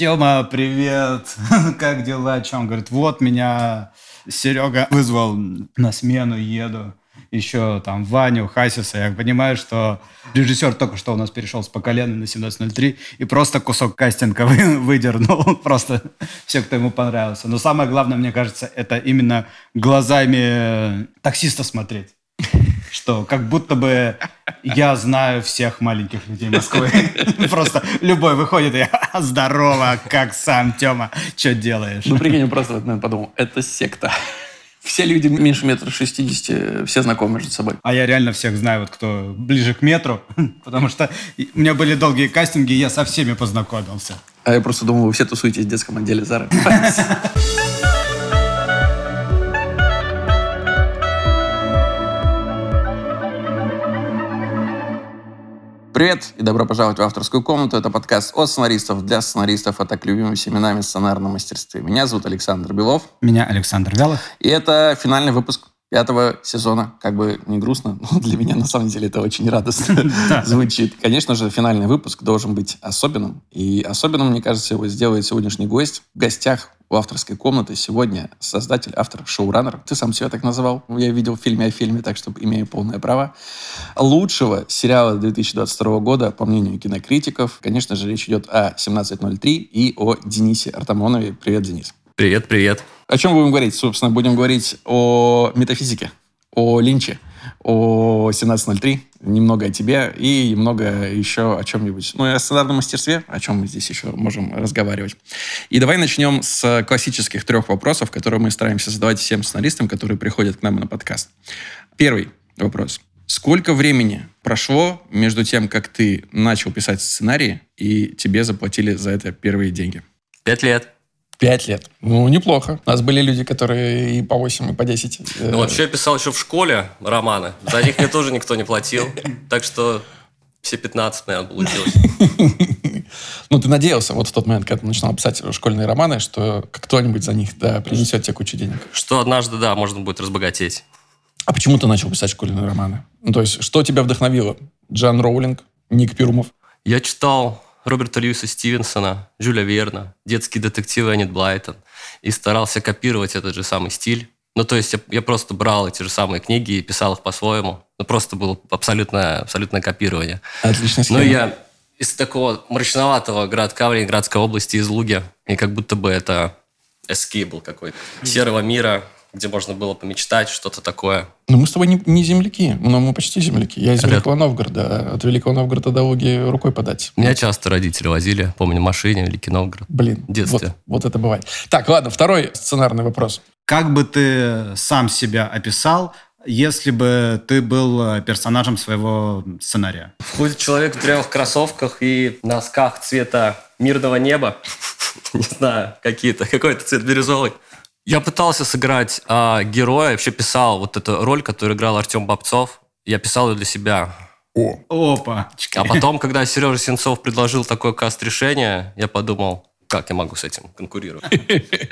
Тёма, привет, как дела, Чем? Говорит, вот меня Серега вызвал на смену, еду еще там Ваню, Хасиса. Я понимаю, что режиссер только что у нас перешел с поколения на 17.03 и просто кусок кастинга выдернул. Просто все, кто ему понравился. Но самое главное, мне кажется, это именно глазами таксиста смотреть. Что как будто бы я знаю всех маленьких людей Москвы. Просто любой выходит и здорово, как сам, Тёма, что делаешь? Ну, прикинь, просто вот, подумал, это секта. Все люди меньше метра шестидесяти, все знакомы между собой. А я реально всех знаю, вот кто ближе к метру, потому что у меня были долгие кастинги, и я со всеми познакомился. А я просто думал, вы все тусуетесь в детском отделе Зары. Привет и добро пожаловать в авторскую комнату. Это подкаст от сценаристов для сценаристов, а так любимыми семенами сценарном мастерстве. Меня зовут Александр Белов. Меня Александр Вялов. И это финальный выпуск пятого сезона. Как бы не грустно, но для меня на самом деле это очень радостно звучит. Конечно же, финальный выпуск должен быть особенным. И особенным, мне кажется, его сделает сегодняшний гость. В гостях у авторской комнаты сегодня создатель, автор, шоураннер. Ты сам себя так называл. Я видел в фильме о фильме, так что имею полное право. Лучшего сериала 2022 года, по мнению кинокритиков. Конечно же, речь идет о 17.03 и о Денисе Артамонове. Привет, Денис. Привет, привет. О чем будем говорить? Собственно, будем говорить о метафизике, о Линче, о 17.03, немного о тебе и немного еще о чем-нибудь. Ну и о сценарном мастерстве, о чем мы здесь еще можем разговаривать. И давай начнем с классических трех вопросов, которые мы стараемся задавать всем сценаристам, которые приходят к нам на подкаст. Первый вопрос. Сколько времени прошло между тем, как ты начал писать сценарии, и тебе заплатили за это первые деньги? Пять лет. Пять лет. Ну, неплохо. У нас были люди, которые и по 8, и по 10. Ну, вообще я писал еще в школе романы. За них мне тоже никто не платил. Так что все 15, наверное, получилось. Ну, ты надеялся вот в тот момент, когда ты начинал писать школьные романы, что кто-нибудь за них, да, принесет тебе кучу денег. Что однажды, да, можно будет разбогатеть. А почему ты начал писать школьные романы? Ну, то есть, что тебя вдохновило? Джан Роулинг, Ник Пюрмов? Я читал Роберта Льюиса Стивенсона, Жюля Верна, детские детективы Аннет Блайтон. И старался копировать этот же самый стиль. Ну, то есть я, я просто брал эти же самые книги и писал их по-своему. Ну, просто было абсолютное, абсолютное копирование. Отлично. Ну, я из такого мрачноватого городка в Ленинградской области, из Луги, и как будто бы это эски был какой-то. Серого мира, где можно было помечтать, что-то такое. Ну, мы с тобой не, не земляки, но мы почти земляки. Я из Великого Новгорода. От Великого Новгорода до Луги рукой подать. Меня часто родители возили, помню, в машине Великий Новгород. Блин, в детстве. Вот, вот это бывает. Так, ладно, второй сценарный вопрос. Как бы ты сам себя описал, если бы ты был персонажем своего сценария? Ходит человек в древних кроссовках и носках цвета мирного неба. Не знаю, какие-то, какой-то цвет бирюзовый. Я пытался сыграть а, героя, вообще писал вот эту роль, которую играл Артем Бобцов. Я писал ее для себя. О. Опа. А потом, когда Сережа Сенцов предложил такое каст-решение, я подумал, как я могу с этим конкурировать?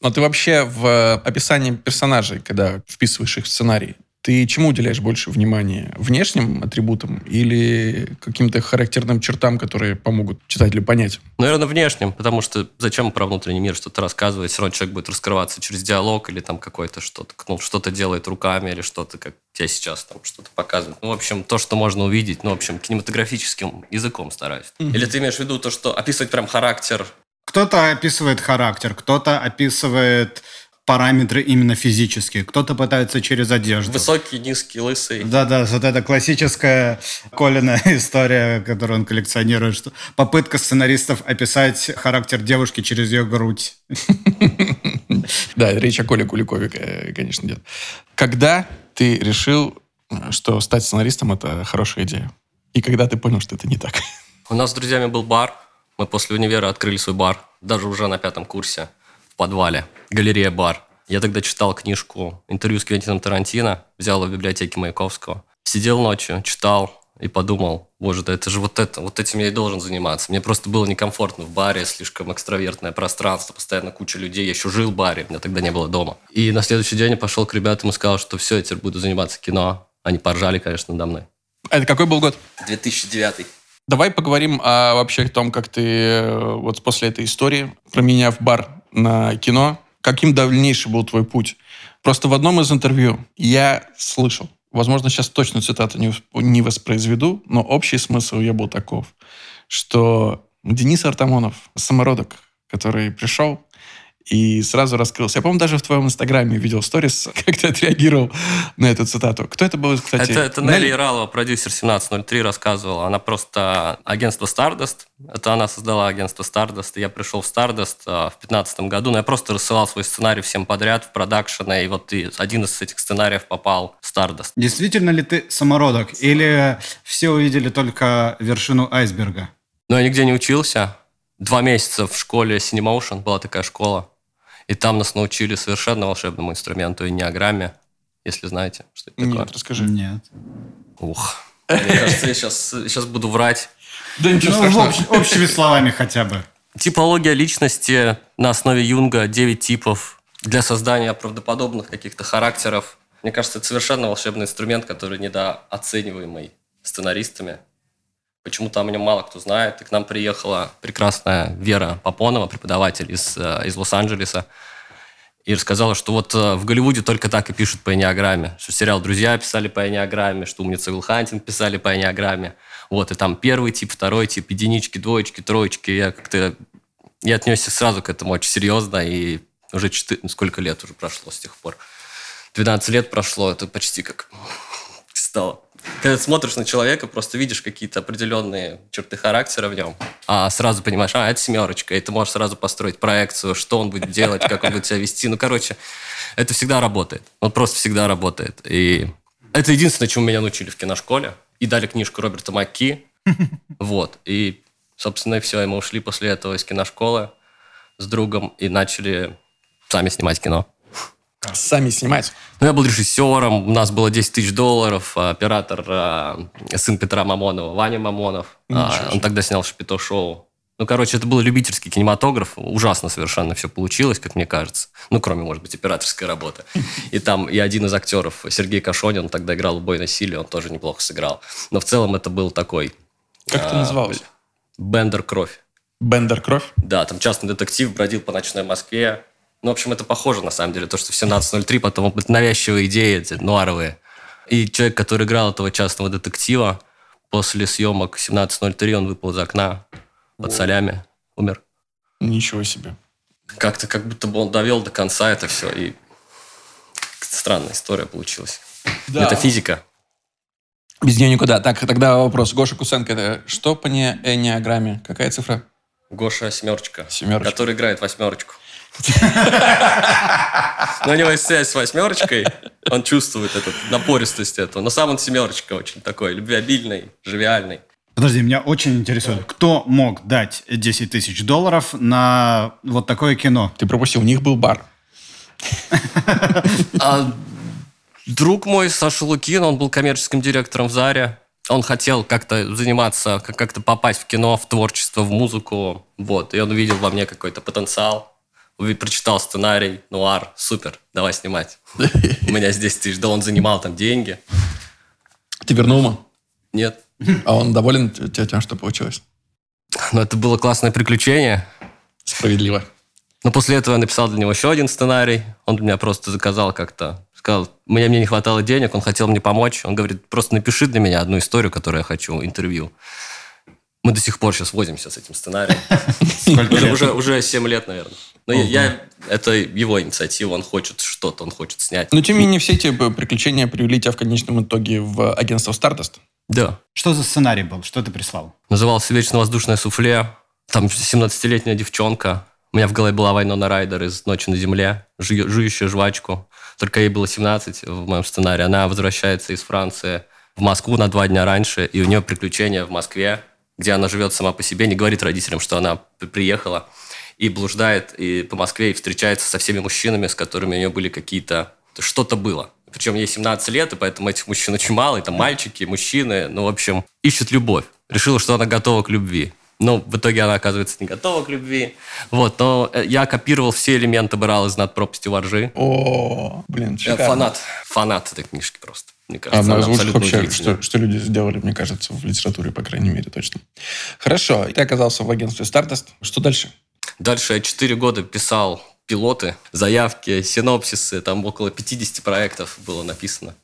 Но ты вообще в описании персонажей, когда вписываешь их в сценарий, ты чему уделяешь больше внимания? Внешним атрибутам или каким-то характерным чертам, которые помогут читателю понять? Наверное, внешним, потому что зачем про внутренний мир что-то рассказывать? Все равно человек будет раскрываться через диалог или там какой-то что-то, ну, что-то делает руками или что-то, как я сейчас там что-то показываю. Ну, в общем, то, что можно увидеть, ну, в общем, кинематографическим языком стараюсь. Mm-hmm. Или ты имеешь в виду то, что описывать прям характер кто-то описывает характер, кто-то описывает параметры именно физические. Кто-то пытается через одежду. Высокий, низкий, лысый. Да-да, вот эта классическая Колина история, которую он коллекционирует. Что попытка сценаристов описать характер девушки через ее грудь. Да, речь о Коле Куликове, конечно, идет. Когда ты решил, что стать сценаристом – это хорошая идея? И когда ты понял, что это не так? У нас с друзьями был бар. Мы после универа открыли свой бар. Даже уже на пятом курсе подвале. Галерея «Бар». Я тогда читал книжку «Интервью с Квентином Тарантино», взял в библиотеке Маяковского. Сидел ночью, читал и подумал, боже, да это же вот это, вот этим я и должен заниматься. Мне просто было некомфортно в баре, слишком экстравертное пространство, постоянно куча людей. Я еще жил в баре, меня тогда не было дома. И на следующий день я пошел к ребятам и сказал, что все, я теперь буду заниматься кино. Они поржали, конечно, надо мной. Это какой был год? 2009. Давай поговорим о вообще о том, как ты э, вот после этой истории, променяв бар на кино, каким дальнейший был твой путь? Просто в одном из интервью я слышал, возможно, сейчас точно цитату не, не воспроизведу, но общий смысл ее был таков, что Денис Артамонов, самородок, который пришел и сразу раскрылся. Я, по-моему, даже в твоем инстаграме видел сторис, как ты отреагировал на эту цитату. Кто это был, кстати? Это, это Нелли Иралова, продюсер 1703, рассказывала. Она просто агентство Stardust. Это она создала агентство Stardust. И я пришел в Stardust а, в 2015 году, но я просто рассылал свой сценарий всем подряд в продакшн, и вот и один из этих сценариев попал в Stardust. Действительно ли ты самородок? Или все увидели только вершину айсберга? Ну, я нигде не учился. Два месяца в школе Cinemotion была такая школа. И там нас научили совершенно волшебному инструменту и неограмме, если знаете, что это такое. Нет, расскажи. Нет. Ух. Мне кажется, я сейчас, сейчас буду врать. Да ничего Ну, страшного. общ- общими словами хотя бы. Типология личности на основе Юнга, 9 типов для создания правдоподобных каких-то характеров. Мне кажется, это совершенно волшебный инструмент, который недооцениваемый сценаристами. Почему-то о нем мало кто знает. И к нам приехала прекрасная Вера Попонова, преподаватель из, э, из Лос-Анджелеса, и рассказала, что вот э, в Голливуде только так и пишут по энеограмме. Что сериал «Друзья» писали по энеограмме, что «Умница Уилл Хантинг» писали по энеограмме. Вот, и там первый тип, второй тип, единички, двоечки, троечки. Я как-то... Я отнесся сразу к этому очень серьезно, и уже четы- ну, сколько лет уже прошло с тех пор. 12 лет прошло, это почти как стало. Когда ты смотришь на человека, просто видишь какие-то определенные черты характера в нем, а сразу понимаешь, а, это семерочка, и ты можешь сразу построить проекцию, что он будет делать, как он будет себя вести. Ну, короче, это всегда работает. Он просто всегда работает. И это единственное, чему меня научили в киношколе. И дали книжку Роберта Макки. Вот. И, собственно, и все. И мы ушли после этого из киношколы с другом и начали сами снимать кино. Сами снимать. Ну, я был режиссером, у нас было 10 тысяч долларов, а оператор, а, сын Петра Мамонова, Ваня Мамонов. А, он тогда снял «Шапито-шоу». Ну, короче, это был любительский кинематограф. Ужасно совершенно все получилось, как мне кажется. Ну, кроме, может быть, операторской работы. И там и один из актеров, Сергей Кашонин, он тогда играл «Убой насилия», он тоже неплохо сыграл. Но в целом это был такой Как это А, называлось? бендер кровь. Бендер кровь? Да, там частный детектив бродил по ночной Москве. Ну, в общем, это похоже, на самом деле, то, что в 17.03 потом навязчивые идеи эти, нуаровые. И человек, который играл этого частного детектива, после съемок 17.03 он выпал из окна под солями, умер. Ничего себе. Как-то как будто бы он довел до конца это все, и странная история получилась. Да. Это физика. Без нее никуда. Так, тогда вопрос. Гоша Кусенко, это что по не энеограмме? Какая цифра? Гоша Семерочка, Семерочка. который играет восьмерочку. Но у него есть связь с восьмерочкой, он чувствует эту напористость этого. Но сам он семерочка очень такой, любвеобильный, живиальный. Подожди, меня очень интересует, кто мог дать 10 тысяч долларов на вот такое кино? Ты пропустил, у них был бар. А друг мой, Саша Лукин, он был коммерческим директором в Заре. Он хотел как-то заниматься, как- как-то попасть в кино, в творчество, в музыку. Вот. И он увидел во мне какой-то потенциал. Прочитал сценарий, нуар, супер, давай снимать. У меня здесь тысяч, да он занимал там деньги. Ты вернул ему? Нет. А он доволен тем, что получилось? Но это было классное приключение. Справедливо. Но после этого я написал для него еще один сценарий. Он меня просто заказал как-то. Сказал, мне, мне не хватало денег, он хотел мне помочь. Он говорит, просто напиши для меня одну историю, которую я хочу, интервью. Мы до сих пор сейчас возимся с этим сценарием. Сколько Уже, лет? уже, уже 7 лет, наверное. Но я, я- это его инициатива, он хочет что-то, он хочет снять. Но тем не менее, все эти э, приключения привели тебя в конечном итоге в агентство Stardust. Да. Что за сценарий был? Что ты прислал? Назывался «Вечно воздушное суфле». Там 17-летняя девчонка. У меня в голове была Вайнона Райдер из «Ночи на земле», жую- жующая жвачку. Только ей было 17 в моем сценарии. Она возвращается из Франции в Москву на два дня раньше, и у нее приключения в Москве, где она живет сама по себе, не говорит родителям, что она при- приехала, и блуждает и по Москве, и встречается со всеми мужчинами, с которыми у нее были какие-то... Что-то было. Причем ей 17 лет, и поэтому этих мужчин очень мало. Это мальчики, мужчины. Ну, в общем, ищут любовь. Решила, что она готова к любви. Но в итоге она, оказывается, не готова к любви. Вот, но э, я копировал все элементы, брал из «Над пропастью воржи». О, блин, Я шикарно. фанат, фанат этой книжки просто. Мне кажется, Одна из лучших вообще, что, что люди сделали, мне кажется, в литературе, по крайней мере, точно. Хорошо. Ты оказался в агентстве Stardust. Что дальше? Дальше я 4 года писал пилоты, заявки, синопсисы. Там около 50 проектов было написано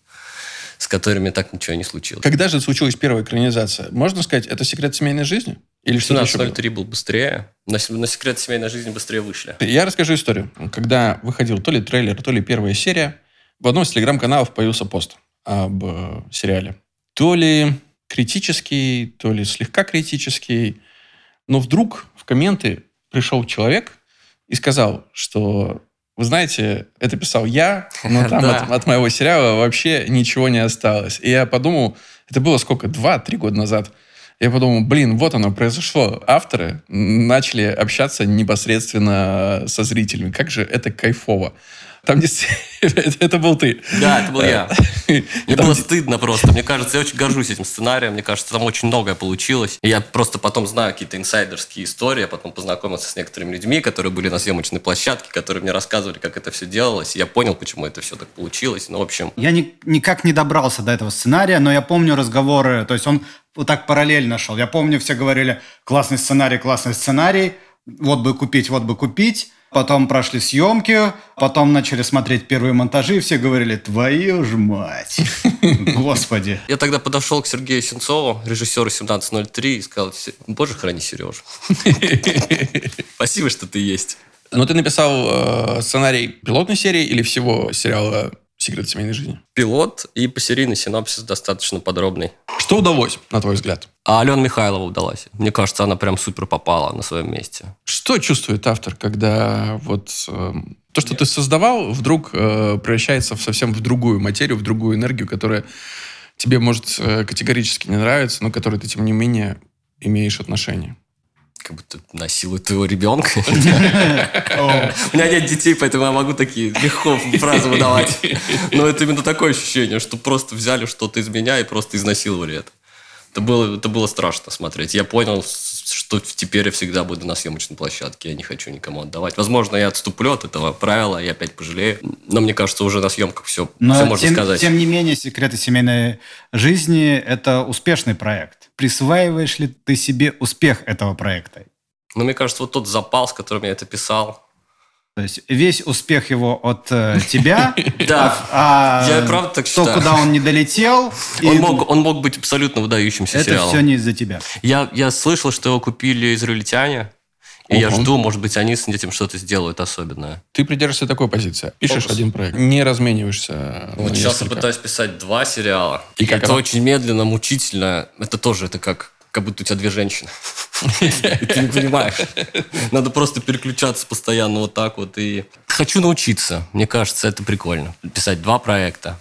с которыми так ничего не случилось. Когда же случилась первая экранизация? Можно сказать, это секрет семейной жизни? Или что-то еще 03 был быстрее. На, на секрет семейной жизни быстрее вышли. Я расскажу историю. Когда выходил то ли трейлер, то ли первая серия, в одном из телеграм-каналов появился пост об э, сериале. То ли критический, то ли слегка критический. Но вдруг в комменты пришел человек и сказал, что вы знаете, это писал я, но там от, от моего сериала вообще ничего не осталось. И я подумал, это было сколько, два-три года назад. Я подумал, блин, вот оно произошло. Авторы начали общаться непосредственно со зрителями. Как же это кайфово. Там действительно... это был ты. Да, это был я. Мне было стыдно просто. Мне кажется, я очень горжусь этим сценарием. Мне кажется, там очень многое получилось. И я просто потом знаю какие-то инсайдерские истории. Я потом познакомился с некоторыми людьми, которые были на съемочной площадке, которые мне рассказывали, как это все делалось. Я понял, почему это все так получилось. Ну, в общем... Я ни, никак не добрался до этого сценария, но я помню разговоры. То есть он вот так параллельно шел. Я помню, все говорили, классный сценарий, классный сценарий. Вот бы купить, вот бы купить потом прошли съемки, потом начали смотреть первые монтажи, и все говорили, твою ж мать, господи. Я тогда подошел к Сергею Сенцову, режиссеру 1703, и сказал, боже, храни Сережу. Спасибо, что ты есть. Но ты написал э, сценарий пилотной серии или всего сериала «Секрет семейной жизни»? Пилот и посерийный синопсис достаточно подробный. Что удалось, на твой взгляд? А Алена Михайлова удалась. Мне кажется, она прям супер попала на своем месте. Что чувствует автор, когда вот э, то, что Нет. ты создавал, вдруг э, превращается в совсем в другую материю, в другую энергию, которая тебе, может, э, категорически не нравится, но к которой ты, тем не менее, имеешь отношение? Как будто насилует твоего ребенка. У меня нет детей, поэтому я могу такие легко фразы выдавать. Но это именно такое ощущение, что просто взяли что-то из меня и просто изнасиловали это. Это было, это было страшно смотреть. Я понял, что теперь я всегда буду на съемочной площадке. Я не хочу никому отдавать. Возможно, я отступлю от этого правила, я опять пожалею. Но мне кажется, уже на съемках все, Но все можно тем, сказать. Тем не менее, «Секреты семейной жизни» — это успешный проект. Присваиваешь ли ты себе успех этого проекта? Ну, мне кажется, вот тот запал, с которым я это писал, то есть весь успех его от э, тебя, да, а, я правда так считаю. То, куда он не долетел. Он, мог, он мог быть абсолютно выдающимся это сериалом. Это все не из-за тебя. Я, я слышал, что его купили израильтяне. И я жду, может быть, они с этим что-то сделают особенное. Ты придерживаешься такой позиции. Пишешь Фокус. один проект, не разменяшься. Вот сейчас я пытаюсь писать два сериала. И как это оно? очень медленно, мучительно. Это тоже, это как как будто у тебя две женщины. Ты не понимаешь. Надо просто переключаться постоянно вот так вот. И хочу научиться. Мне кажется, это прикольно. Писать два проекта.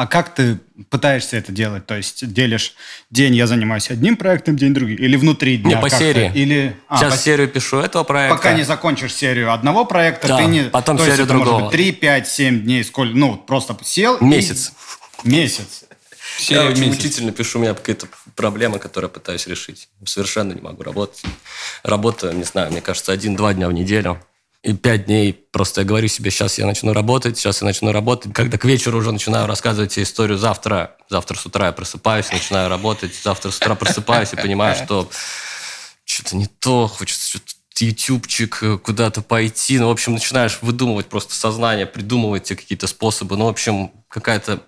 А как ты пытаешься это делать? То есть делишь день я занимаюсь одним проектом, день другим? Или внутри дня? Не, по серии. Или... А, Сейчас по... серию пишу этого проекта. Пока не закончишь серию одного проекта, да, ты не... потом То серию есть другого. может быть 3, 5, 7 дней, сколько... Ну, просто сел Месяц. И... Месяц. Я очень месяц. мучительно пишу, у меня какая-то проблема, которую я пытаюсь решить. Совершенно не могу работать. Работаю, не знаю, мне кажется, один-два дня в неделю. И пять дней просто я говорю себе, сейчас я начну работать, сейчас я начну работать. Когда к вечеру уже начинаю рассказывать себе историю завтра, завтра с утра я просыпаюсь, начинаю работать, завтра с утра просыпаюсь и понимаю, что что-то не то, хочется что-то ютубчик, куда-то пойти. Ну, в общем, начинаешь выдумывать просто сознание, придумывать тебе какие-то способы. Ну, в общем, какая-то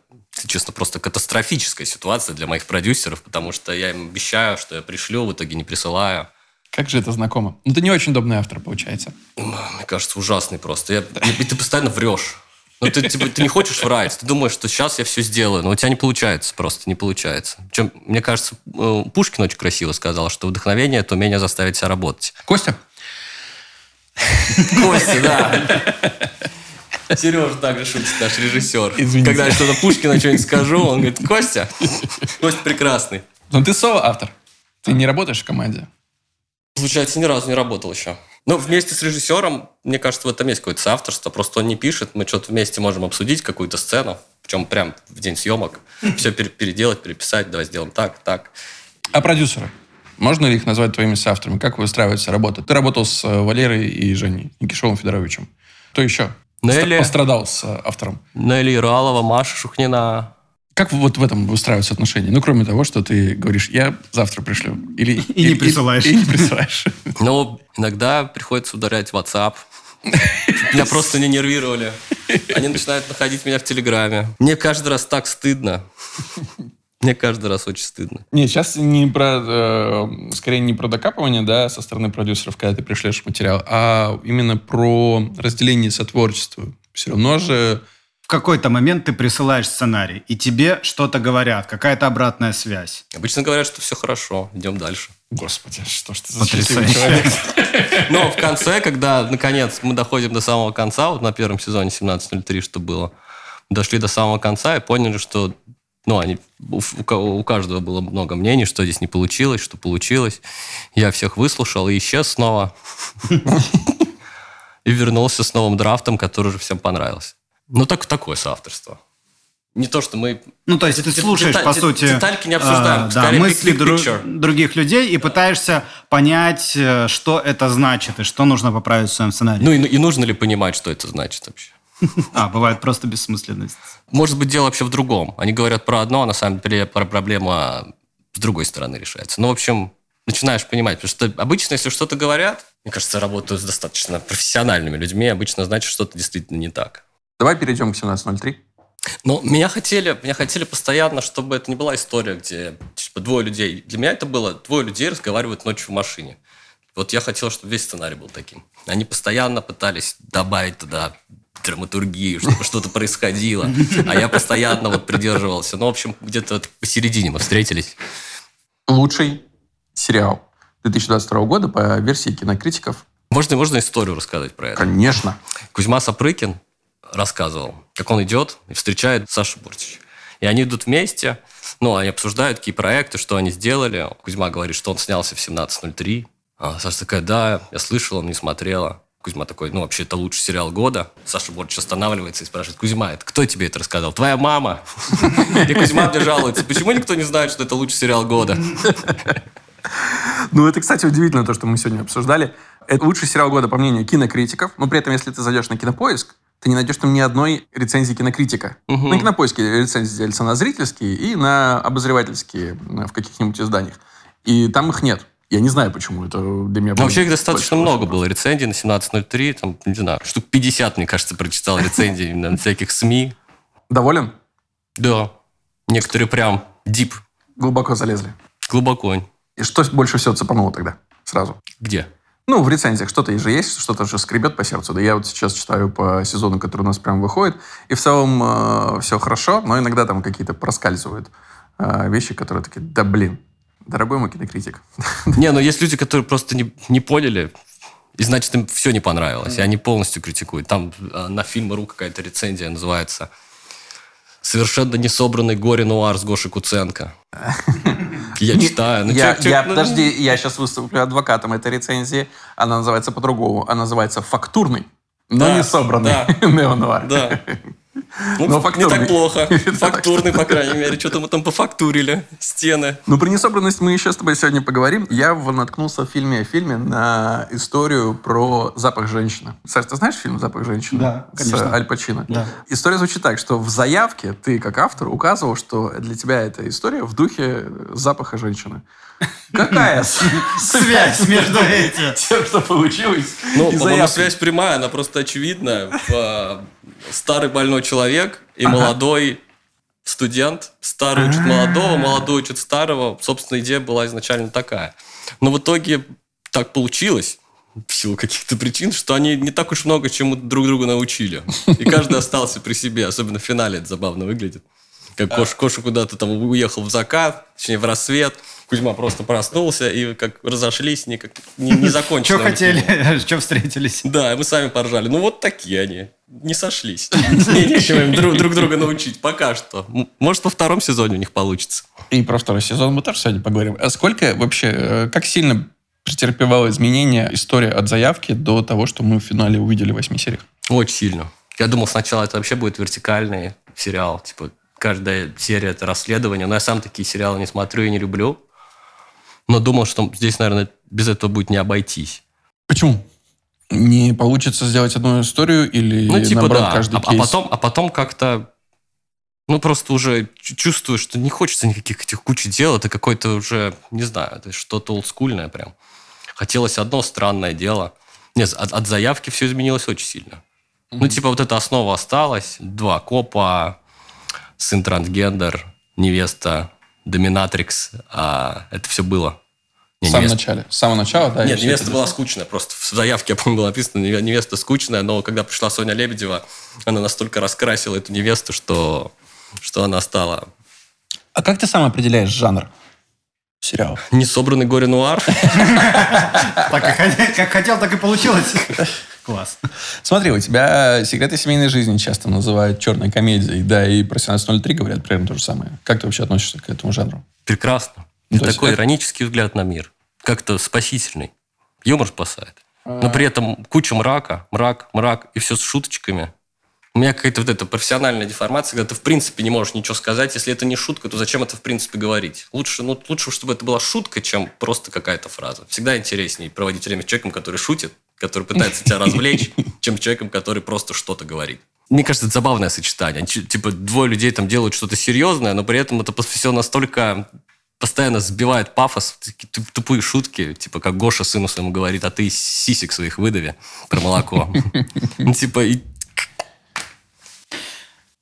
честно, просто катастрофическая ситуация для моих продюсеров, потому что я им обещаю, что я пришлю, в итоге не присылаю. Как же это знакомо? Ну, ты не очень удобный автор, получается. Мне кажется, ужасный просто. Я, и ты постоянно врешь. Ну, ты, типа, ты не хочешь врать, ты думаешь, что сейчас я все сделаю, но у тебя не получается просто, не получается. Причем, мне кажется, э, Пушкин очень красиво сказал, что вдохновение – это умение заставить себя работать. Костя? Костя, да. Сережа также шутит, наш режиссер. Извините. Когда я что-то Пушкина что-нибудь скажу, он говорит, Костя, Костя прекрасный. Но ты соло-автор. Ты не работаешь в команде? Получается, ни разу не работал еще. Но вместе с режиссером, мне кажется, в этом есть какое-то соавторство. Просто он не пишет, мы что-то вместе можем обсудить какую-то сцену, причем прям в день съемок. Все переделать, переписать, давай сделаем так, так. А продюсеры? Можно ли их назвать твоими соавторами? Как выстраивается работа? Ты работал с э, Валерой и Женей Никишовым Федоровичем. Кто еще? Нелли, пострадал с э, автором. Нелли Иралова, Маша Шухнина. Как вот в этом выстраиваются отношения? Ну, кроме того, что ты говоришь, я завтра пришлю. Или, И не присылаешь. И, не присылаешь. Ну, иногда приходится ударять WhatsApp. Меня просто не нервировали. Они начинают находить меня в Телеграме. Мне каждый раз так стыдно. Мне каждый раз очень стыдно. Не, сейчас не про, э, скорее не про докапывание, да, со стороны продюсеров, когда ты пришлешь материал, а именно про разделение сотворчества. Все равно же какой-то момент ты присылаешь сценарий, и тебе что-то говорят, какая-то обратная связь. Обычно говорят, что все хорошо, идем дальше. Господи, что ж ты за Потрясающе. человек. Но в конце, когда, наконец, мы доходим до самого конца, вот на первом сезоне 17.03, что было, дошли до самого конца и поняли, что ну, они, у, у каждого было много мнений, что здесь не получилось, что получилось. Я всех выслушал и исчез снова. И вернулся с новым драфтом, который уже всем понравился. Ну, так, такое соавторство. Не то, что мы... Ну, то есть ты слушаешь, деталь- по сути, детальки не обсуждаем, а, да, мысли дру- других людей и пытаешься понять, э, что это значит и что нужно поправить в своем сценарии. Ну, и, и нужно ли понимать, что это значит вообще? А, бывает просто бессмысленность. Может быть, дело вообще в другом. Они говорят про одно, а на самом деле про проблема с другой стороны решается. Ну, в общем, начинаешь понимать. Потому что обычно, если что-то говорят, мне кажется, я работаю с достаточно профессиональными людьми, обычно значит, что-то действительно не так. Давай перейдем к 17.03. Но меня хотели, меня хотели постоянно, чтобы это не была история, где типа, двое людей. Для меня это было двое людей разговаривают ночью в машине. Вот я хотел, чтобы весь сценарий был таким. Они постоянно пытались добавить туда драматургию, чтобы что-то происходило. А я постоянно вот придерживался. Ну, в общем, где-то посередине мы встретились. Лучший сериал 2022 года по версии кинокритиков. Можно, можно историю рассказать про это? Конечно. Кузьма Сапрыкин рассказывал, как он идет и встречает Сашу Буртич. И они идут вместе, ну, они обсуждают, какие проекты, что они сделали. Кузьма говорит, что он снялся в 17.03. А Саша такая, да, я слышала, не смотрела. Кузьма такой, ну, вообще, это лучший сериал года. Саша Борч останавливается и спрашивает, Кузьма, это кто тебе это рассказал? Твоя мама? И Кузьма мне жалуется, почему никто не знает, что это лучший сериал года? Ну, это, кстати, удивительно, то, что мы сегодня обсуждали. Это лучший сериал года, по мнению кинокритиков. Но при этом, если ты зайдешь на кинопоиск, ты не найдешь там ни одной рецензии кинокритика. Мгм. На кинопоиске рецензии делятся на зрительские и на обозревательские в каких-нибудь изданиях. И там их нет. Я не знаю, почему. Это для меня... Вообще их достаточно много вопрос. было рецензий на 17.03, там, не знаю, штук 50, мне кажется, прочитал рецензий на всяких СМИ. Доволен? Да, некоторые прям дип, Глубоко залезли. глубоко. И что больше всего цепануло тогда? Сразу. Где? Ну, в рецензиях что-то же есть, что-то же скребет по сердцу. Да я вот сейчас читаю по сезону, который у нас прям выходит, и в целом все хорошо, но иногда там какие-то проскальзывают э, вещи, которые такие, да блин, дорогой мой кинокритик. Не, ну есть люди, которые просто не, не поняли, и значит им все не понравилось, и они полностью критикуют. Там э, на фильм.ру какая-то рецензия называется «Совершенно несобранный горе-нуар с Гошей Куценко». Я читаю. ну, я, чё- я- ну, подожди, я сейчас выступлю адвокатом этой рецензии. Она называется по-другому. Она называется «Фактурный», но Да, не собранный да. неонуар. Да. Ну, Но не фактурный. так плохо. Фактурный, по крайней мере. Что-то мы там пофактурили. Стены. Ну, про несобранность мы еще с тобой сегодня поговорим. Я в- наткнулся в фильме о фильме на историю про запах женщины. Саш, ты знаешь фильм «Запах женщины»? Да, С конечно. Аль Пачино. Да. История звучит так, что в заявке ты, как автор, указывал, что для тебя эта история в духе запаха женщины. Какая Связь между этим. тем, что получилось Ну, по-моему, связь прямая, она просто очевидна. Старый больной человек и молодой студент. Старый учит молодого, молодой учит старого. Собственно, идея была изначально такая. Но в итоге так получилось, в силу каких-то причин, что они не так уж много чему друг друга научили. И каждый остался при себе. Особенно в финале это забавно выглядит. Как Коша, Коша куда-то там уехал в закат, точнее в рассвет. Кузьма просто проснулся и как разошлись, не, как, не, не закончили. Что хотели, что встретились. Да, мы сами поржали. Ну, вот такие они. Не сошлись. Не- Нечего им друг, друг друга научить. Пока что. Может, во втором сезоне у них получится. И про второй сезон мы тоже сегодня поговорим. А сколько вообще, э, как сильно претерпевала изменения история от заявки до того, что мы в финале увидели в восьми сериях? Очень сильно. Я думал, сначала это вообще будет вертикальный сериал. Типа, каждая серия это расследование. Но я сам такие сериалы не смотрю и не люблю. Но думал, что здесь, наверное, без этого будет не обойтись. Почему? Не получится сделать одну историю или Ну, типа, наоборот, да. каждый А, а кейс? потом, а потом как-то, ну, просто уже чу- чувствую, что не хочется никаких этих кучи дел. Это какой-то уже, не знаю, это что-то олдскульное прям. Хотелось одно странное дело. Нет, от, от заявки все изменилось очень сильно. Ну, типа, вот эта основа осталась. Два копа, сын трансгендер, невеста, доминатрикс. А это все было. В Не, самом невеста- начале. С самого начала, да? Нет, невеста была дошло? скучная. Просто в заявке, я помню, было написано, неве- невеста скучная, но когда пришла Соня Лебедева, она настолько раскрасила эту невесту, что, что она стала А как ты сам определяешь жанр сериала? несобранный горе-нуар. Так и хот- как хотел, так и получилось. Класс. Смотри, у тебя «Секреты семейной жизни» часто называют черной комедией, да, и про 1703 говорят примерно то же самое. Как ты вообще относишься к этому жанру? Прекрасно. Ну, то есть Такой это- иронический взгляд на мир. Как-то спасительный. Юмор спасает. А. Но при этом куча мрака, мрак, мрак, и все с шуточками. У меня какая-то вот эта профессиональная деформация, когда ты в принципе не можешь ничего сказать. Если это не шутка, то зачем это в принципе говорить? Лучше, ну, лучше, чтобы это была шутка, чем просто какая-то фраза. Всегда интереснее проводить время с человеком, который шутит, который пытается тебя развлечь, чем человеком, который просто что-то говорит. Мне кажется, это забавное сочетание. Типа двое людей там делают что-то серьезное, но при этом это все настолько постоянно сбивает пафос, тупые шутки, типа как Гоша сыну своему говорит, а ты из сисек своих выдави про молоко. Ну, Типа, и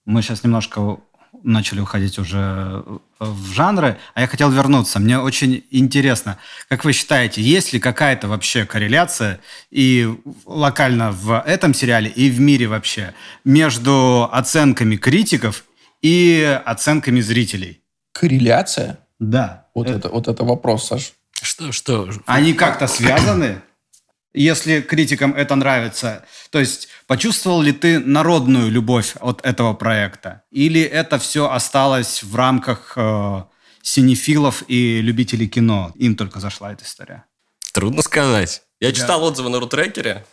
Мы сейчас немножко начали уходить уже в жанры, а я хотел вернуться. Мне очень интересно, как вы считаете, есть ли какая-то вообще корреляция и локально в этом сериале, и в мире вообще между оценками критиков и оценками зрителей? Корреляция? Да. Вот Э, это, вот это вопрос, Саш. что, что? Они как-то связаны? Если критикам это нравится, то есть почувствовал ли ты народную любовь от этого проекта? Или это все осталось в рамках э, синефилов и любителей кино? Им только зашла эта история. Трудно сказать. Я читал отзывы на рутрекере,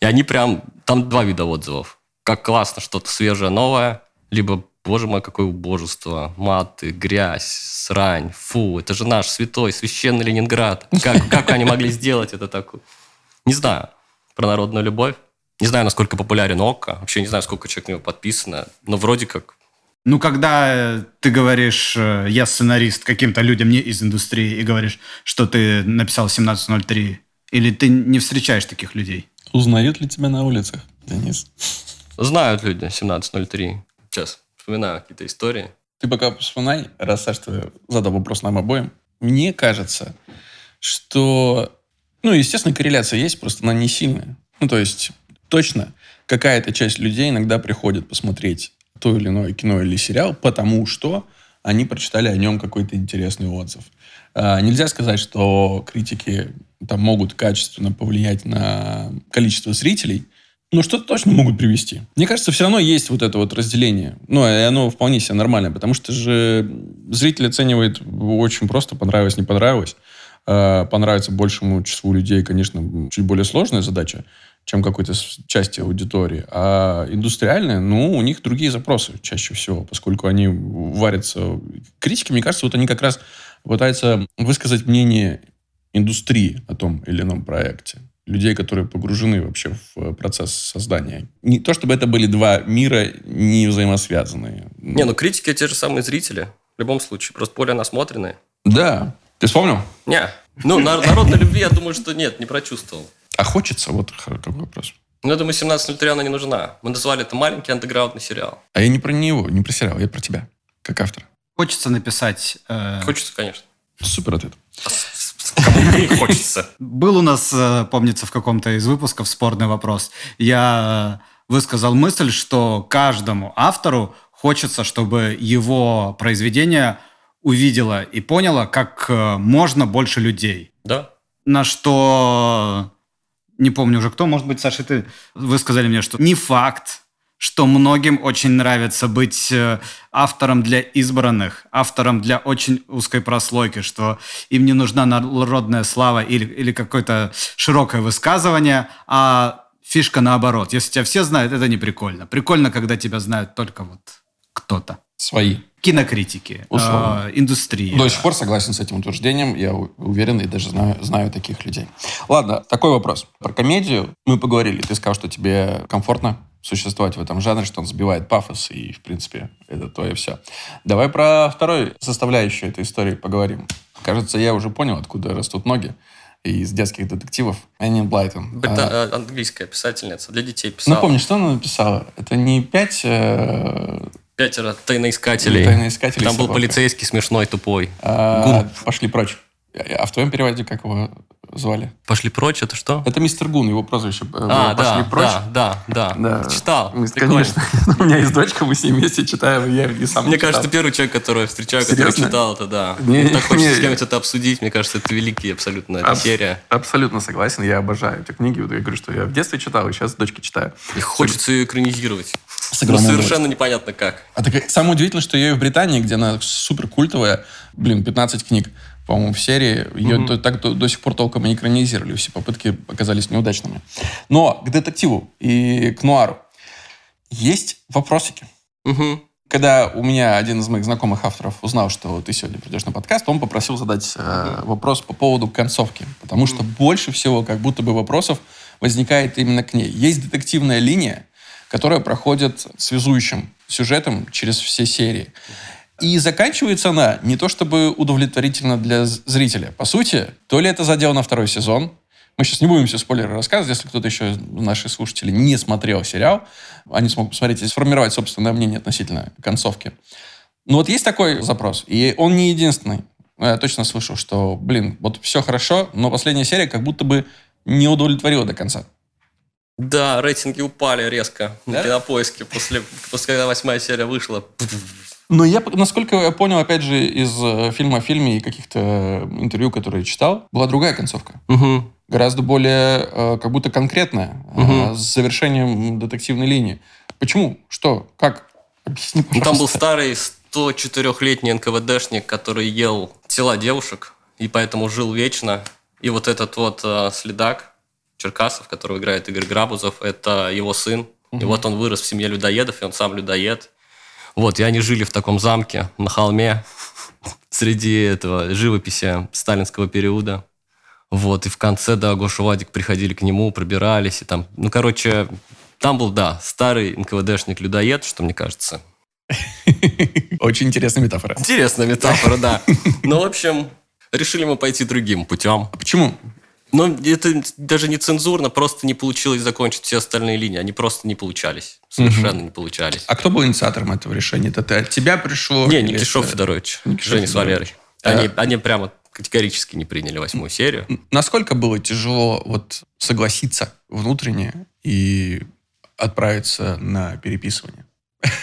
и они прям... Там два вида отзывов. Как классно, что-то свежее, новое, либо, боже мой, какое убожество, маты, грязь, срань, фу, это же наш святой, священный Ленинград. Как, как они могли сделать это такое? Не знаю. Про народную любовь. Не знаю, насколько популярен ОККО. Вообще не знаю, сколько человек на него подписано. Но вроде как Ну, когда э, ты говоришь, э, я сценарист каким-то людям не из индустрии, и говоришь, что ты написал 1703, или ты не встречаешь таких людей? Узнают ли тебя на улицах, Денис? знают люди 1703. Сейчас вспоминаю какие-то истории. Ты пока вспоминай, раз Саш ты задал вопрос нам обоим. Мне кажется, что... Ну, естественно, корреляция есть, просто она не сильная. Ну, то есть, точно, какая-то часть людей иногда приходит посмотреть то или иное кино или сериал, потому что они прочитали о нем какой-то интересный отзыв. А, нельзя сказать, что критики там могут качественно повлиять на количество зрителей, но что-то точно могут привести. Мне кажется, все равно есть вот это вот разделение. Ну, и оно вполне себе нормальное, потому что же зритель оценивает очень просто, понравилось, не понравилось. Э, Понравится большему числу людей, конечно, чуть более сложная задача, чем какой-то части аудитории. А индустриальная, ну, у них другие запросы чаще всего, поскольку они варятся... Критики, мне кажется, вот они как раз пытаются высказать мнение индустрии о том или ином проекте. Людей, которые погружены вообще в э, процесс создания. Не то, чтобы это были два мира не взаимосвязанные. Не, ну критики те же самые зрители. В любом случае. Просто более насмотренные. Да. Ты вспомнил? Не. Ну, на- народной любви, я думаю, что нет, не прочувствовал. А хочется? Вот какой вопрос. Ну, я думаю, 17.03 она не нужна. Мы назвали это маленький андеграундный сериал. А я не про него, не про сериал, я про тебя, как автора. Хочется написать... э, Хочется, конечно. Супер ответ. А Кому не хочется. Был у нас, э, помнится, в каком-то из выпусков спорный вопрос. Я э, высказал мысль, что каждому автору хочется, чтобы его произведение увидело и поняло как э, можно больше людей. Да. На что, не помню уже кто, может быть, Саша, ты высказали мне, что не факт, что многим очень нравится быть э, автором для избранных, автором для очень узкой прослойки, что им не нужна народная слава или, или какое-то широкое высказывание, а фишка наоборот. Если тебя все знают, это не прикольно. Прикольно, когда тебя знают только вот кто-то. Свои. Кинокритики, Условно. э, индустрии. До сих пор согласен с этим утверждением. Я уверен и даже знаю, знаю таких людей. Ладно, такой вопрос. Про комедию мы поговорили. Ты сказал, что тебе комфортно существовать в этом жанре, что он сбивает пафос, и, в принципе, это то и все. Давай про вторую составляющую этой истории поговорим. Кажется, я уже понял, откуда растут ноги из детских детективов. Энни Блайтон. А, Это э, английская писательница, для детей писала. Напомни, что она написала? Это не пять э, Пятеро тайноискателей. Тайноискателей Там был полицейский смешной, тупой. а, Гун. пошли прочь. А в твоем переводе как его звали? Пошли прочь, это что? Это мистер Гун, его прозвище э, А, «Пошли да, прочь». да, да, да, Да. Читал. Конечно. У меня есть дочка, мы с ней вместе читаем, я и сам Мне кажется, первый человек, которого я встречаю, который читал это, да. Не, Мне так хочется не. с кем-нибудь это обсудить. Мне кажется, это великий абсолютно Аб- серия. Абсолютно согласен, я обожаю эти книги. Я говорю, что я в детстве читал, и сейчас дочке читаю. И хочется ее экранизировать. С огромным совершенно непонятно как. А так, самое удивительное, что ее и в Британии, где она супер культовая, блин, 15 книг, по-моему, в серии, ее до, так до, до сих пор толком и не экранизировали. Все попытки оказались неудачными. Но к детективу и к нуару есть вопросики. Мгм. Когда у меня один из моих знакомых авторов узнал, что ты сегодня придешь на подкаст, он попросил задать э, вопрос по поводу концовки. Потому что больше всего как будто бы вопросов возникает именно к ней. Есть детективная линия, которая проходит связующим сюжетом через все серии. И заканчивается она не то чтобы удовлетворительно для зрителя. По сути, то ли это задел на второй сезон, мы сейчас не будем все спойлеры рассказывать, если кто-то еще из наших слушателей не смотрел сериал, они смогут посмотреть и сформировать собственное мнение относительно концовки. Ну вот есть такой запрос, и он не единственный. Я точно слышал, что, блин, вот все хорошо, но последняя серия как будто бы не удовлетворила до конца. Да, рейтинги упали резко Да? на кинопоиске после, после когда восьмая серия вышла. Но я, насколько я понял, опять же, из э, фильма о фильме и каких-то э, интервью, которые читал, была другая концовка. Мгм. Гораздо более э, как будто конкретная, э, Мгм. с завершением детективной линии. Почему? Что? Как? Объясни, Ну, пожалуйста. там был старый 104-летний НКВДшник, который ел тела девушек, и поэтому жил вечно. И вот этот вот э, следак Черкасов, которого играет Игорь Грабузов, это его сын. И вот он вырос в семье людоедов, и он сам людоед. Вот, и они жили в таком замке на холме среди этого живописи сталинского периода. Вот, и в конце, да, Гоша Вадик приходили к нему, пробирались, и там, ну, короче, там был, да, старый НКВДшник-людоед, что мне кажется, Очень интересная метафора. Интересная метафора, да. Ну, в общем, решили мы пойти другим путем. А почему? Но это даже не цензурно, просто не получилось закончить все остальные линии. Они просто не получались. Совершенно не получались. А кто был инициатором этого решения? Это ты от тебя пришло? Не, Никишов это- Федорович, Никишев Женя с Федорович. Валерой. Они, А- они прямо категорически не приняли восьмую серию. Насколько было тяжело вот согласиться внутренне и отправиться на переписывание?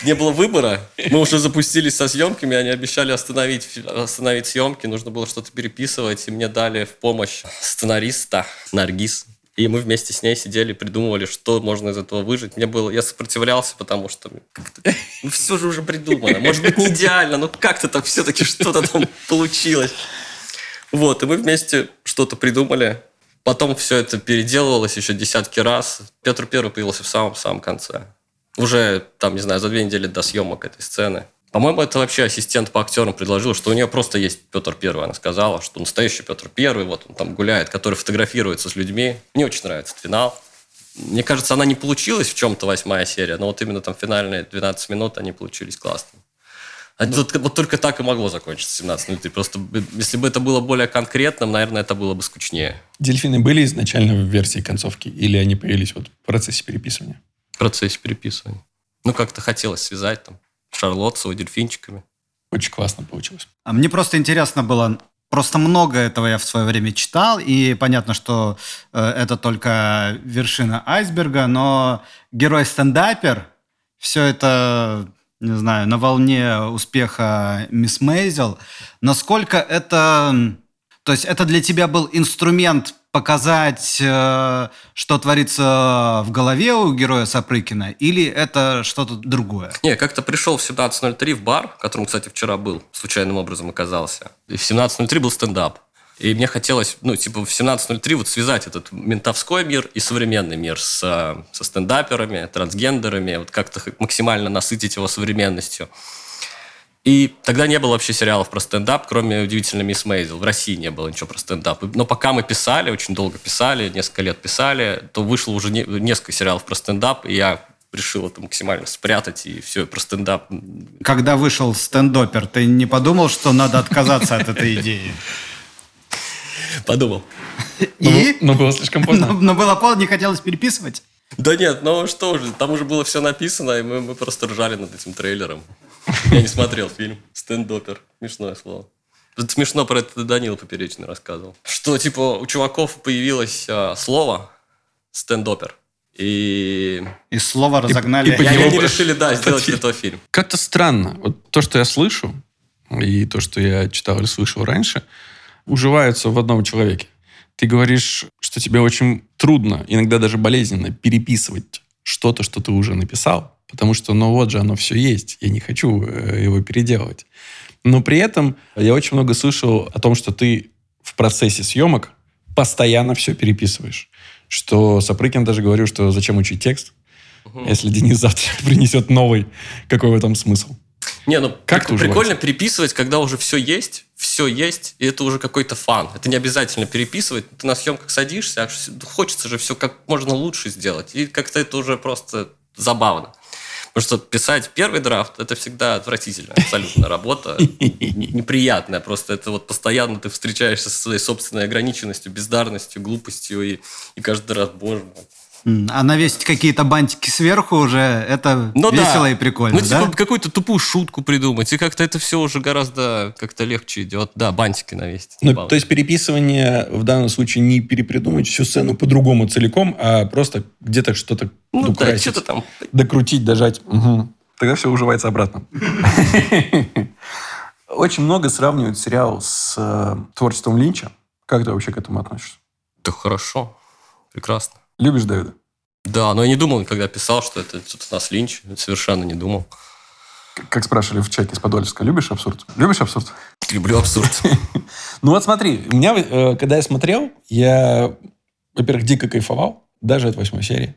Не было выбора. Мы уже запустились со съемками, они обещали остановить, остановить съемки, нужно было что-то переписывать, и мне дали в помощь сценариста Наргиз. И мы вместе с ней сидели, придумывали, что можно из этого выжить. Мне было... Я сопротивлялся, потому что. Ну, все же уже придумано. Может быть, не идеально, но как-то там все-таки что-то там получилось. Вот, и мы вместе что-то придумали. Потом все это переделывалось еще десятки раз. Петр Первый появился в самом-самом конце. Уже, там, не знаю, за две недели до съемок этой сцены. По-моему, это вообще ассистент по актерам предложил, что у нее просто есть Петр Первый. Она сказала, что настоящий Петр Первый, вот он там гуляет, который фотографируется с людьми. Мне очень нравится этот финал. Мне кажется, она не получилась в чем-то восьмая серия, но вот именно там финальные 12 минут, они получились классными. А тут Вот только так и могло закончиться 17 минут. Просто, если бы это было более конкретным, наверное, это было бы скучнее. Дельфины были изначально в версии концовки или они появились вот в процессе переписывания? В процессе переписывания. Ну, как-то хотелось связать там Шарлот с его дельфинчиками. Очень классно получилось. А мне просто интересно было, просто много этого я в свое время читал, и понятно, что э, это только вершина айсберга, но герой-стендапер, все это, не знаю, на волне успеха Мисс Мейзел, насколько это... То есть это для тебя был инструмент показать, э, что творится в голове у героя Сапрыкина, или это что-то другое? Не, как-то пришел в 17.03 в бар, в котором, кстати, вчера был, случайным образом оказался. И в 17.03 был стендап. И мне хотелось, ну, типа, в 17.03 вот связать этот ментовской мир и современный мир с, э, со стендаперами, трансгендерами, вот как-то максимально насытить его современностью. И тогда не было вообще сериалов про стендап, кроме «Удивительной мисс Мейзел». В России не было ничего про стендап. Но пока мы писали, очень долго писали, несколько лет писали, то вышло уже не, несколько сериалов про стендап, и я решил это максимально спрятать, и все, про стендап. Когда вышел стендопер, ты не подумал, что надо отказаться от этой идеи? Подумал. И? Но было слишком поздно. Но было поздно, не хотелось переписывать? Да нет, ну что уже, там уже было все написано, и мы, мы просто ржали над этим трейлером. Я не смотрел фильм. Стендопер. Смешное слово. Это смешно про это Данил Поперечный рассказывал. Что, типа, у чуваков появилось а, слово стендопер. И... И слово разогнали. И, и, и они решили, да, сделать это фильм. Как-то странно. Вот то, что я слышу, и то, что я читал или слышал раньше, уживаются в одном человеке. Ты говоришь, что тебе очень трудно, иногда даже болезненно переписывать что-то, что ты уже написал, потому что, ну вот же, оно все есть, я не хочу э, его переделывать. Но при этом я очень много слышал о том, что ты в процессе съемок постоянно все переписываешь. Что Сапрыкин даже говорил, что зачем учить текст, угу. если Денис завтра принесет новый, какой в этом смысл? Не, ну как прик- прикольно переписывать, когда уже все есть, все есть, и это уже какой-то фан. Это не обязательно переписывать. Ты на съемках садишься, а хочется же все как можно лучше сделать. И как-то это уже просто забавно. Потому что писать первый драфт – это всегда отвратительная абсолютно работа. Неприятная. Просто это вот постоянно ты встречаешься со своей собственной ограниченностью, бездарностью, глупостью. И, и каждый раз, боже мой, а навесить какие-то бантики сверху уже это ну, весело да. и прикольно, ну, да? типа какую-то тупую шутку придумать, и как-то это все уже гораздо как-то легче идет. Да, бантики навесить. Ну, то есть переписывание в данном случае не перепридумать всю сцену по-другому целиком, а просто где-то что-то ну, да, что-то там. Докрутить, дожать. Угу. Тогда все уживается обратно. Очень много сравнивают сериал с э, творчеством Линча. Как ты вообще к этому относишься? Да хорошо. Прекрасно. Любишь Дэвида? Да, но я не думал, когда писал, что это у нас Линч. Совершенно не думал. Как спрашивали в чате из Подольска, любишь абсурд? Любишь абсурд? Люблю абсурд. Ну вот смотри, у меня, э, когда я смотрел, я, во-первых, дико кайфовал, даже от восьмой серии.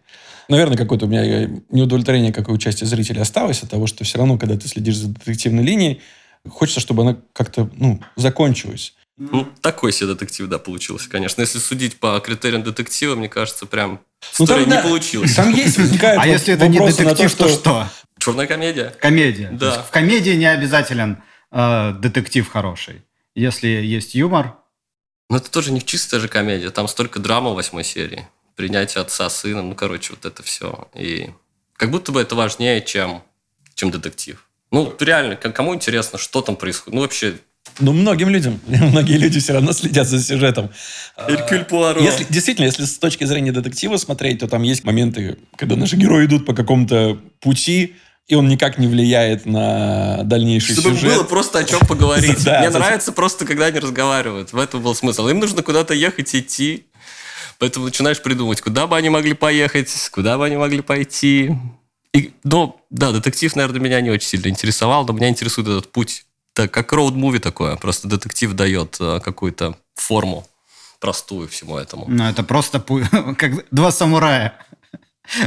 Наверное, какое-то у меня э, неудовлетворение, какое участие зрителей осталось от того, что все равно, когда ты следишь за детективной линией, хочется, чтобы она как-то ну, закончилась. Ну, такой себе детектив, да, получился, конечно. Если судить по критериям детектива, мне кажется, прям ну, там, не да, получилось. Там есть, возникает А если это не детектив, то, что? Черная комедия. Комедия. Да. В комедии не обязателен э, детектив хороший. Если есть юмор. Но это тоже не чистая же комедия. Там столько драмы в восьмой серии. Принятие отца сына. Ну, короче, вот это все. И как будто бы это важнее, чем, чем детектив. Ну, реально, кому интересно, что там происходит? Ну, вообще, ну, многим людям. Многие люди все равно следят за сюжетом. Эркюль Пуаро. Если, действительно, если с точки зрения детектива смотреть, то там есть моменты, когда наши герои идут по какому-то пути, и он никак не влияет на дальнейший Чтобы сюжет. было просто о чем поговорить. да, Мне нравится просто, когда они разговаривают. В этом был смысл. Им нужно куда-то ехать и идти. Поэтому начинаешь придумывать, куда бы они могли поехать, куда бы они могли пойти. И, но, да, детектив, наверное, меня не очень сильно интересовал, но меня интересует этот путь так как роуд-муви такое. Просто детектив дает э, какую-то форму простую всему этому. Ну, это просто как два самурая.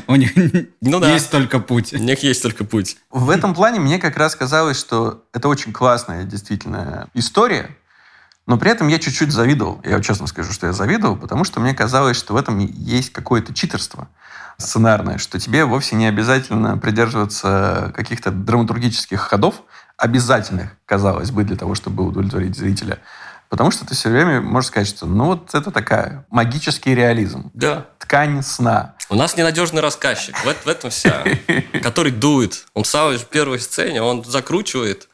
У них ну, да. есть только путь. У них есть только путь. В этом плане мне как раз казалось, что это очень классная действительно история, но при этом я чуть-чуть завидовал. Я честно скажу, что я завидовал, потому что мне казалось, что в этом есть какое-то читерство сценарное, что тебе вовсе не обязательно придерживаться каких-то драматургических ходов, обязательных, казалось бы, для того, чтобы удовлетворить зрителя. Потому что ты все время можешь сказать, что ну вот это такая магический реализм. Да. Ткань сна. У нас ненадежный рассказчик. В, в этом вся. Который дует. Он в самой первой сцене, он закручивает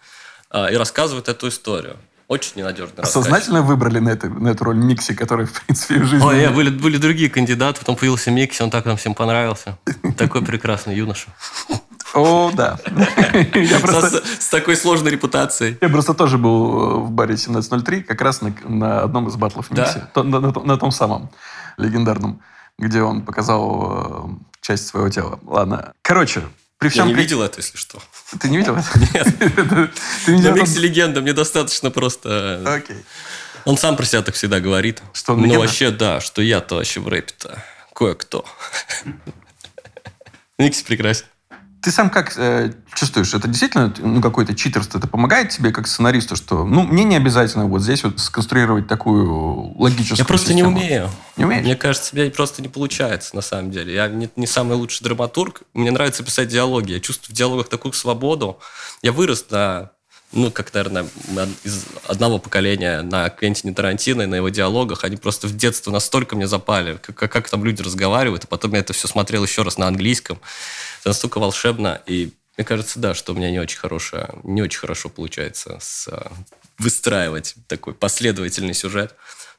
а, и рассказывает эту историю. Очень ненадежный рассказчик. Сознательно выбрали на, это, на эту роль Микси, который, в принципе, в жизни... Ой, были, были другие кандидаты, потом появился Микси, он так нам всем понравился. Такой прекрасный юноша. О, да. Я просто... С такой сложной репутацией. Я просто тоже был в баре 1703, как раз на, на одном из батлов Микси. Да? На, на, на том самом легендарном, где он показал э, часть своего тела. Ладно. Короче, при всем... Я не видел это, если что. Ты не видел это? Нет. Ты не Микси легенда, мне достаточно просто... Э, Окей. Он сам про себя так всегда говорит. Что он Ну, вообще, да, что я-то вообще в рэпе-то кое-кто. Микси прекрасен. Ты сам как, э, чувствуешь? Это действительно ну, какое-то читерство? Это помогает тебе как сценаристу, что ну, мне не обязательно вот здесь вот сконструировать такую логическую Я просто систему. не умею. Не умеешь? Мне кажется, мне просто не получается, на самом деле. Я не, не самый лучший драматург. Мне нравится писать диалоги. Я чувствую в диалогах такую свободу. Я вырос на ну, как, наверное, из одного поколения на Квентине Тарантино и на его диалогах, они просто в детстве настолько мне запали, как, как, как там люди разговаривают, и потом я это все смотрел еще раз на английском. Это настолько волшебно, и мне кажется, да, что у меня не очень хорошее, не очень хорошо получается с, а, выстраивать такой последовательный сюжет,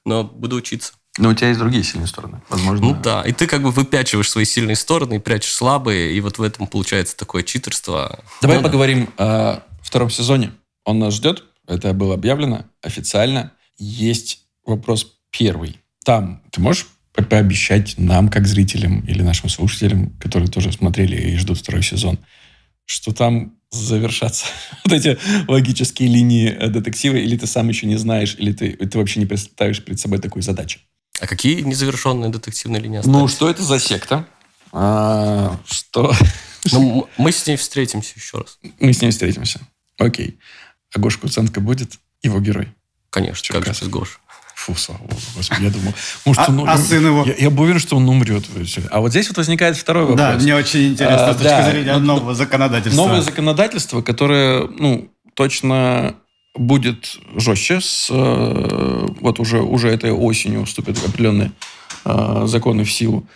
но буду учиться. Но у тебя есть другие сильные стороны, возможно. Ну да, и ты как бы выпячиваешь свои сильные стороны и прячешь слабые, и вот в этом получается такое читерство. Давай ну, поговорим о втором сезоне. Он нас ждет, это было объявлено официально. Есть вопрос первый. Там ты можешь пообещать нам, как зрителям или нашим слушателям, которые тоже смотрели и ждут второй сезон, что там завершатся вот эти логические линии э, детектива, или ты сам еще не знаешь, или ты, ты вообще не представишь перед собой такой задачи? А какие незавершенные детективные линии остались? Ну, что это за секта? А, что? Ну, мы с ней встретимся еще раз. Мы с ней встретимся. Окей. А Гоша Куценко будет его герой? Конечно, как же Черкасов. без Гоши. Фу, слава богу, господи, я думал, может, А- он... а сын его? Я, я был уверен, что он умрет. А вот здесь вот возникает второй вопрос. Да, мне очень интересно А, с точки да. зрения Ну, нового законодательства. Новое законодательство, которое, ну, точно будет жестче. С, э, вот уже, уже этой осенью вступят определенные э, законы в силу.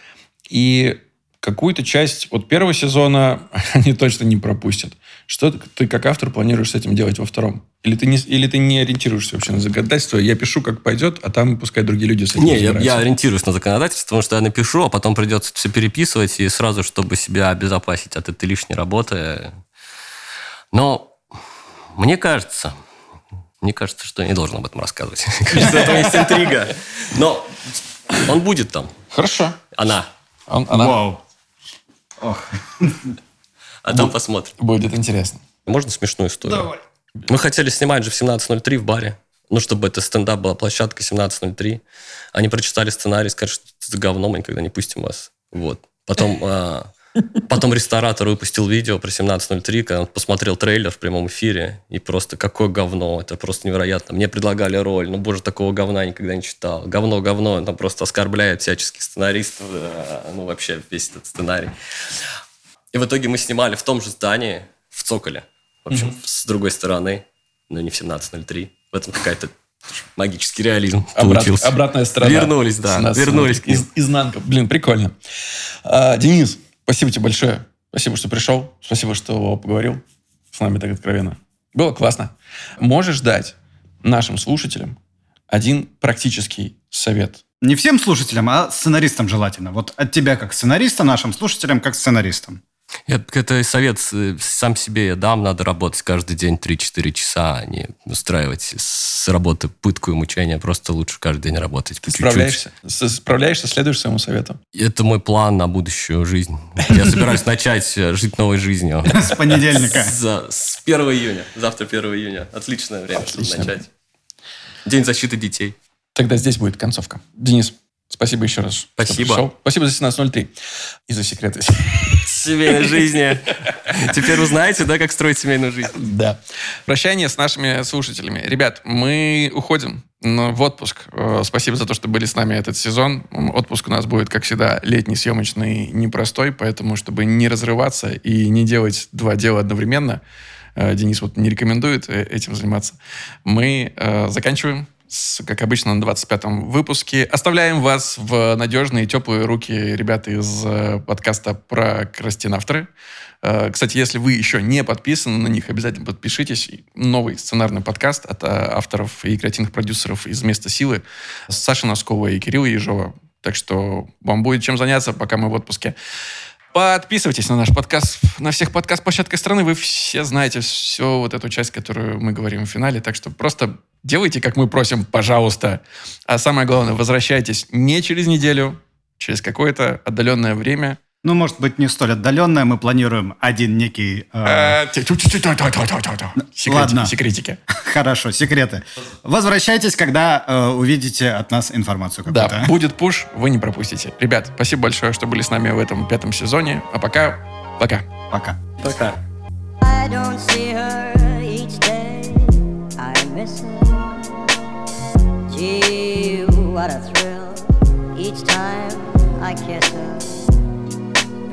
И какую-то часть вот первого сезона они точно не пропустят. Что ты как автор планируешь с этим делать во втором? Или ты не, или ты не ориентируешься вообще на законодательство? Я пишу, как пойдет, а там пускай другие люди с этим Не, я, я ориентируюсь на законодательство, потому что я напишу, а потом придется все переписывать, и сразу, чтобы себя обезопасить от этой лишней работы. Но мне кажется, мне кажется, что я не должен об этом рассказывать. Кажется, это есть интрига. Но он будет там. Хорошо. Она. Он- она Вау. Ох. А там посмотрим. будет интересно. Можно смешную историю? Мы хотели снимать же в 17.03 в баре. Ну, чтобы это стендап была площадка 17.03. Они прочитали сценарий, сказали, что это говно, мы никогда не пустим вас. Вот. Потом, а, потом ресторатор выпустил видео про 17.03, когда он посмотрел трейлер в прямом эфире, и просто какое говно, это просто невероятно. Мне предлагали роль, ну, боже, такого говна я никогда не читал. Говно, говно, он там просто оскорбляет всяческих сценаристов, ну, вообще весь этот сценарий. И в итоге мы снимали в том же здании, в Цоколе. В общем, с другой стороны, но не в 17.03. В этом какая-то магический реализм Обрат- получился. обратная сторона. Вернулись, да, 17 вернулись к ним. Из- изнанка. Блин, прикольно. А, Денис, спасибо тебе большое. Спасибо, что пришел. Спасибо, что поговорил с нами так откровенно. Было классно. Можешь дать нашим слушателям один практический совет. Не всем слушателям, а сценаристам желательно. Вот от тебя как сценариста, нашим слушателям как сценаристам. Это совет э, сам себе я дам. Надо работать каждый день 3-4 часа, а не устраивать с работы пытку и мучения. Просто лучше каждый день работать. Ты по чуть-чуть. справляешься? Справляешься, следуешь своему совету? Это мой план на будущую жизнь. Я собираюсь начать э, жить новой жизнью. С понедельника. С 1 июня. Завтра 1 июня. Отличное время, чтобы начать. День защиты детей. Тогда здесь будет концовка. Денис, спасибо еще раз. Спасибо. Спасибо за 17.03 и за секреты. Семейной жизни. Теперь узнаете, да, как строить семейную жизнь? Да. Прощание с нашими слушателями. Ребят, мы уходим в отпуск. Э, Спасибо за то, что были с нами этот сезон. Отпуск у нас будет, как всегда, летний, съемочный, непростой, поэтому, чтобы не разрываться и не делать два дела одновременно, э, Денис вот не рекомендует э, этим заниматься, мы заканчиваем с, как обычно, на 25-м выпуске. Оставляем вас в надежные, теплые руки ребят из э, подкаста про крастинавторы. Э, Кстати, если вы еще не подписаны на них, обязательно подпишитесь. Новый сценарный подкаст от э, авторов и креативных продюсеров из «Места силы» с Сашей Носковой и Кирилла Ежова. Так что вам будет чем заняться, пока мы в отпуске. Подписывайтесь на наш подкаст на всех подкаст-площадках страны. Вы все знаете всю вот эту часть, которую мы говорим в финале. Так что просто делайте, как мы просим, пожалуйста. А самое главное, возвращайтесь не через неделю, через какое-то отдаленное время ну, может быть, не столь отдаленная, мы планируем один некий... Ладно. секретики. Хорошо, секреты. Возвращайтесь, когда э, увидите от нас информацию какую-то. Да, будет пуш, вы не пропустите. Ребят, спасибо большое, что были с нами в этом пятом сезоне. А пока, пока. Пока. Пока. What a thrill each time I kiss her.